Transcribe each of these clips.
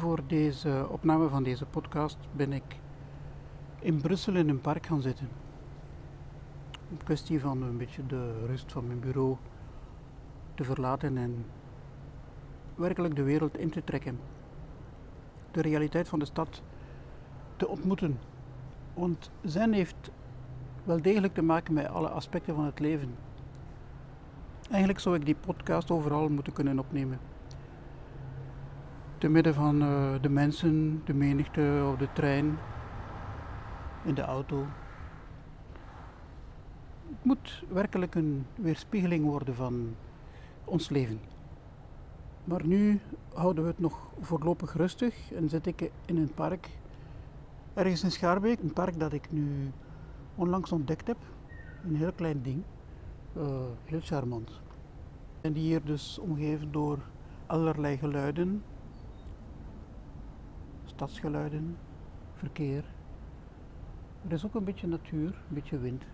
Voor deze opname van deze podcast ben ik in Brussel in een park gaan zitten. Een kwestie van een beetje de rust van mijn bureau te verlaten en werkelijk de wereld in te trekken. De realiteit van de stad te ontmoeten. Want zen heeft wel degelijk te maken met alle aspecten van het leven. Eigenlijk zou ik die podcast overal moeten kunnen opnemen. Te midden van uh, de mensen, de menigte op de trein, in de auto. Het moet werkelijk een weerspiegeling worden van ons leven. Maar nu houden we het nog voorlopig rustig en zit ik in een park ergens in Schaarbeek. Een park dat ik nu onlangs ontdekt heb. Een heel klein ding. Uh, heel charmant. En die hier dus omgeven door allerlei geluiden. Stadsgeluiden, verkeer. Er is ook een beetje natuur, een beetje wind.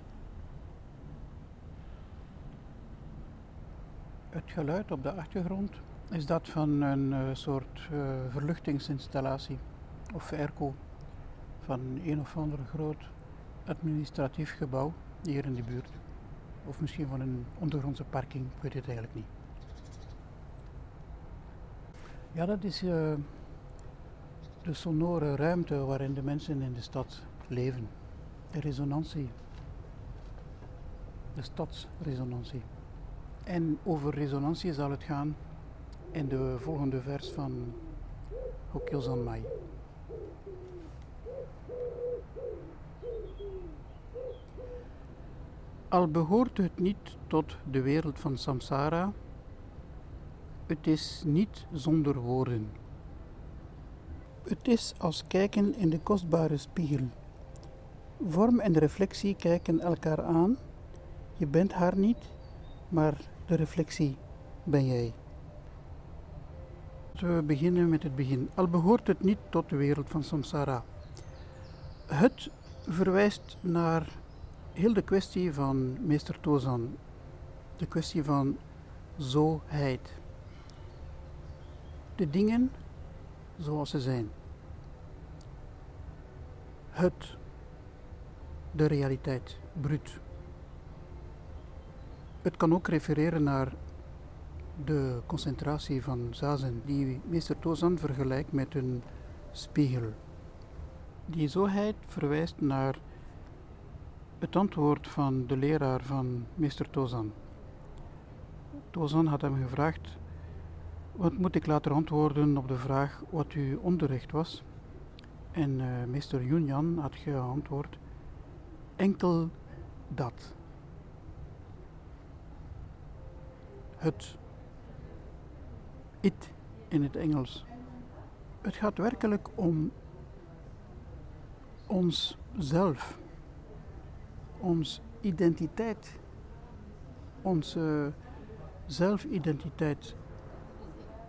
Het geluid op de achtergrond is dat van een uh, soort uh, verluchtingsinstallatie of airco van een of ander groot administratief gebouw hier in de buurt. Of misschien van een ondergrondse parking, ik weet het eigenlijk niet. Ja, dat is uh, de sonore ruimte waarin de mensen in de stad leven. De resonantie. De stadsresonantie. En over resonantie zal het gaan in de volgende vers van Hokilzan Mai. Al behoort het niet tot de wereld van samsara, het is niet zonder woorden. Het is als kijken in de kostbare spiegel. Vorm en reflectie kijken elkaar aan. Je bent haar niet, maar de reflectie ben jij. We beginnen met het begin. Al behoort het niet tot de wereld van samsara. Het verwijst naar heel de kwestie van meester Tozan. De kwestie van zoheid. De dingen zoals ze zijn. Het, de realiteit, bruut. Het kan ook refereren naar de concentratie van zazen die meester Tozan vergelijkt met een spiegel. Die zoheid verwijst naar het antwoord van de leraar van meester Tozan. Tozan had hem gevraagd: Wat moet ik later antwoorden op de vraag wat uw onderricht was? En uh, meester Yunyan had geantwoord: Enkel dat. Het it in het Engels. Het gaat werkelijk om ons zelf, ons identiteit, onze zelfidentiteit.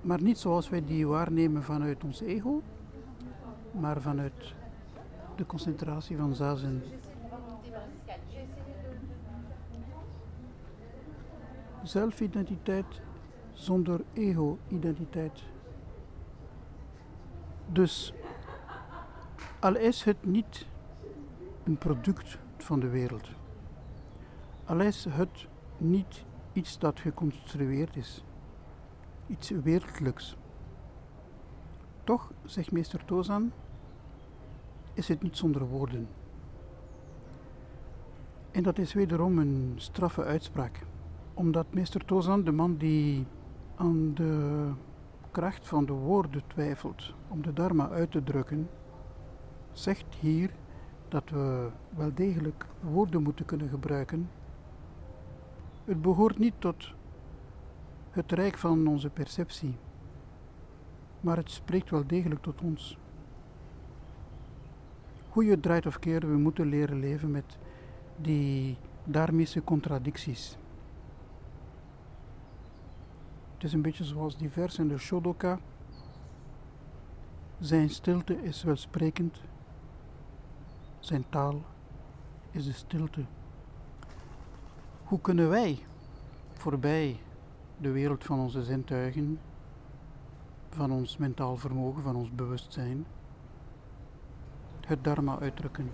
Maar niet zoals wij die waarnemen vanuit ons ego, maar vanuit de concentratie van zazen. Zelfidentiteit zonder ego-identiteit. Dus al is het niet een product van de wereld, al is het niet iets dat geconstrueerd is, iets wereldlijks. Toch, zegt meester Tozan, is het niet zonder woorden. En dat is wederom een straffe uitspraak, omdat meester Tozan, de man die aan de kracht van de woorden twijfelt om de Dharma uit te drukken, zegt hier dat we wel degelijk woorden moeten kunnen gebruiken. Het behoort niet tot het rijk van onze perceptie, maar het spreekt wel degelijk tot ons. Hoe je draait of keert, we moeten leren leven met die dharmische contradicties. Het is een beetje zoals die vers in de Shodoka. Zijn stilte is welsprekend. Zijn taal is de stilte. Hoe kunnen wij voorbij de wereld van onze zintuigen, van ons mentaal vermogen, van ons bewustzijn, het dharma uitdrukken.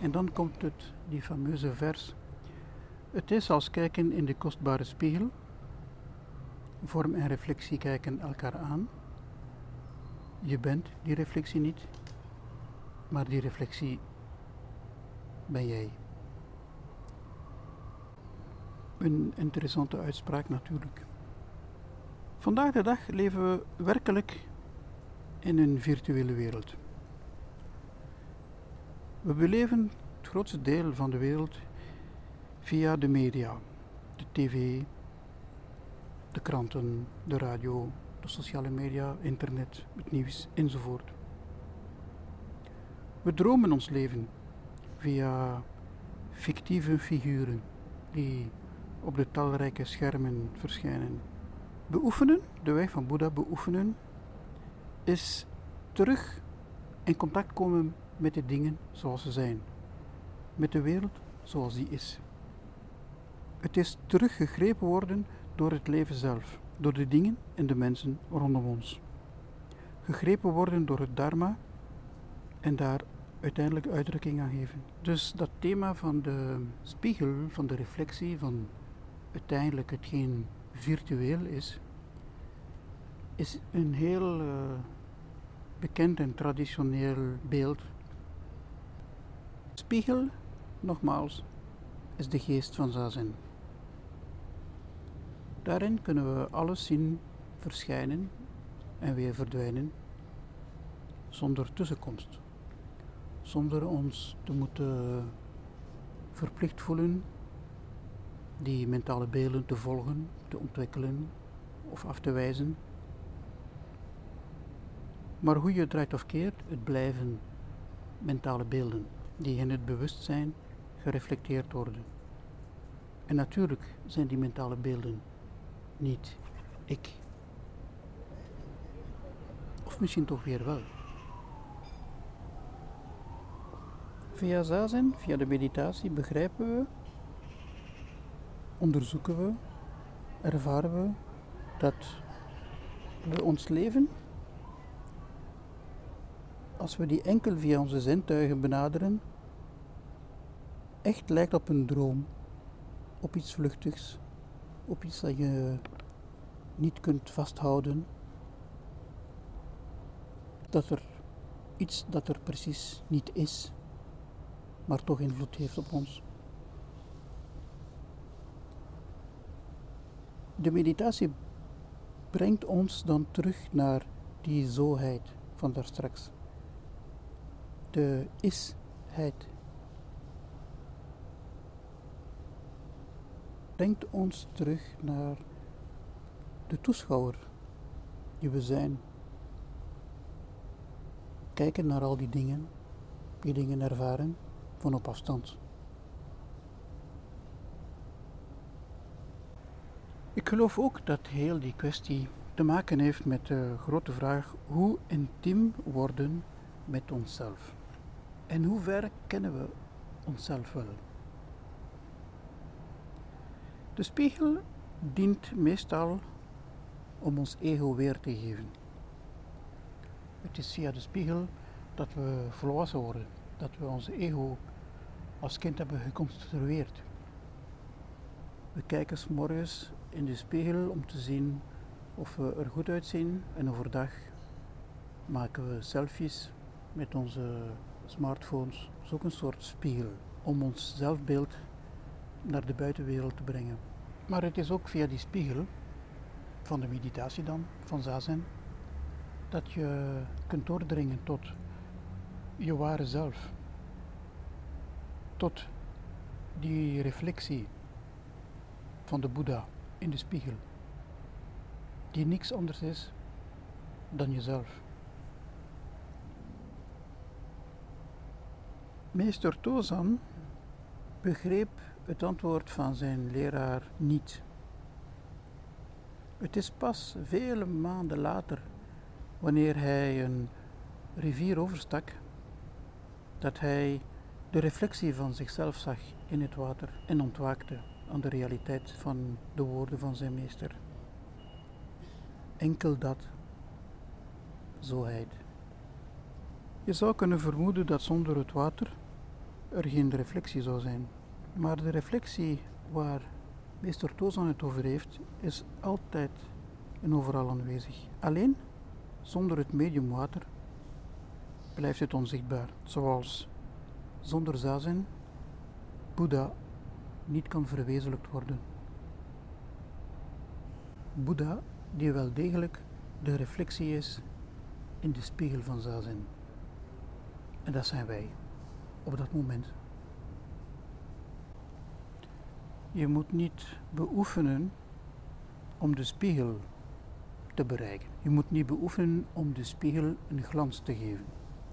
En dan komt het, die fameuze vers. Het is als kijken in de kostbare spiegel. Vorm en reflectie kijken elkaar aan. Je bent die reflectie niet, maar die reflectie ben jij. Een interessante uitspraak natuurlijk. Vandaag de dag leven we werkelijk in een virtuele wereld. We beleven het grootste deel van de wereld via de media, de tv, de kranten, de radio, de sociale media, internet, het nieuws enzovoort. We dromen ons leven via fictieve figuren die op de talrijke schermen verschijnen. Beoefenen, de weg van Boeddha beoefenen, is terug in contact komen met de dingen zoals ze zijn, met de wereld zoals die is. Het is teruggegrepen worden door het leven zelf, door de dingen en de mensen rondom ons. Gegrepen worden door het Dharma en daar uiteindelijk uitdrukking aan geven. Dus dat thema van de spiegel, van de reflectie, van uiteindelijk hetgeen virtueel is, is een heel uh, bekend en traditioneel beeld. Spiegel, nogmaals, is de geest van Zazen. Daarin kunnen we alles zien verschijnen en weer verdwijnen zonder tussenkomst. Zonder ons te moeten verplicht voelen die mentale beelden te volgen, te ontwikkelen of af te wijzen. Maar hoe je draait of keert, het blijven mentale beelden die in het bewustzijn gereflecteerd worden. En natuurlijk zijn die mentale beelden niet ik. Of misschien toch weer wel. Via zazen, via de meditatie, begrijpen we, onderzoeken we, ervaren we dat we ons leven, als we die enkel via onze zintuigen benaderen, echt lijkt op een droom, op iets vluchtigs, op iets dat je niet kunt vasthouden. Dat er iets dat er precies niet is, maar toch invloed heeft op ons. De meditatie brengt ons dan terug naar die zoheid van daarstraks. De isheid brengt ons terug naar de toeschouwer die we zijn. Kijken naar al die dingen, die dingen ervaren van op afstand. Ik geloof ook dat heel die kwestie te maken heeft met de grote vraag hoe intiem worden met onszelf. En hoe ver kennen we onszelf wel? De spiegel dient meestal om ons ego weer te geven. Het is via de spiegel dat we volwassen worden, dat we ons ego als kind hebben geconstrueerd. We kijken s morgens in de spiegel om te zien of we er goed uitzien en overdag maken we selfies met onze smartphones. Dat is ook een soort spiegel om ons zelfbeeld naar de buitenwereld te brengen. Maar het is ook via die spiegel, van de meditatie dan, van zazen, dat je kunt doordringen tot je ware zelf. Tot die reflectie van de Boeddha in de spiegel, die niks anders is dan jezelf. Meester Tozan begreep het antwoord van zijn leraar niet. Het is pas vele maanden later, wanneer hij een rivier overstak, dat hij de reflectie van zichzelf zag in het water en ontwaakte aan de realiteit van de woorden van zijn meester. Enkel dat, zoheid. Je zou kunnen vermoeden dat zonder het water er geen reflectie zou zijn. Maar de reflectie waar meester Tozan het over heeft, is altijd en overal aanwezig. Alleen, zonder het medium water blijft het onzichtbaar, zoals zonder zazen Boeddha niet kan verwezenlijkt worden. Boeddha, die wel degelijk de reflectie is in de spiegel van zazen. En dat zijn wij op dat moment. Je moet niet beoefenen om de spiegel te bereiken. Je moet niet beoefenen om de spiegel een glans te geven.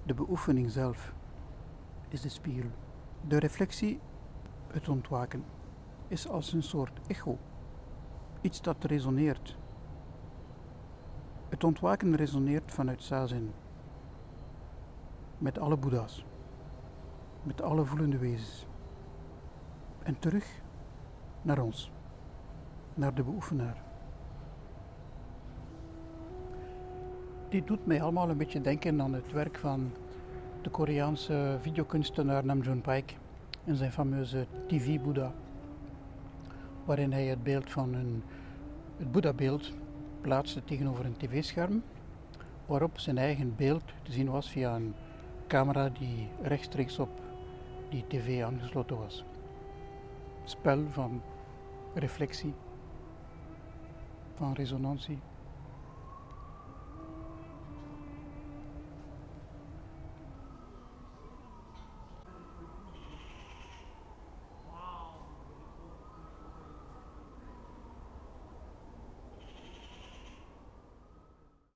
De beoefening zelf is de spiegel. De reflectie, het ontwaken, is als een soort echo. Iets dat resoneert. Het ontwaken resoneert vanuit Zazen. Met alle Boeddha's. Met alle voelende wezens. En terug naar ons. Naar de beoefenaar. Dit doet mij allemaal een beetje denken aan het werk van de Koreaanse videokunstenaar Namjoon Paik en zijn fameuze TV Buddha, waarin hij het beeld van een, het Boeddha-beeld plaatste tegenover een tv-scherm, waarop zijn eigen beeld te zien was via een camera die rechtstreeks op die tv aangesloten was. Spel van reflectie, van resonantie.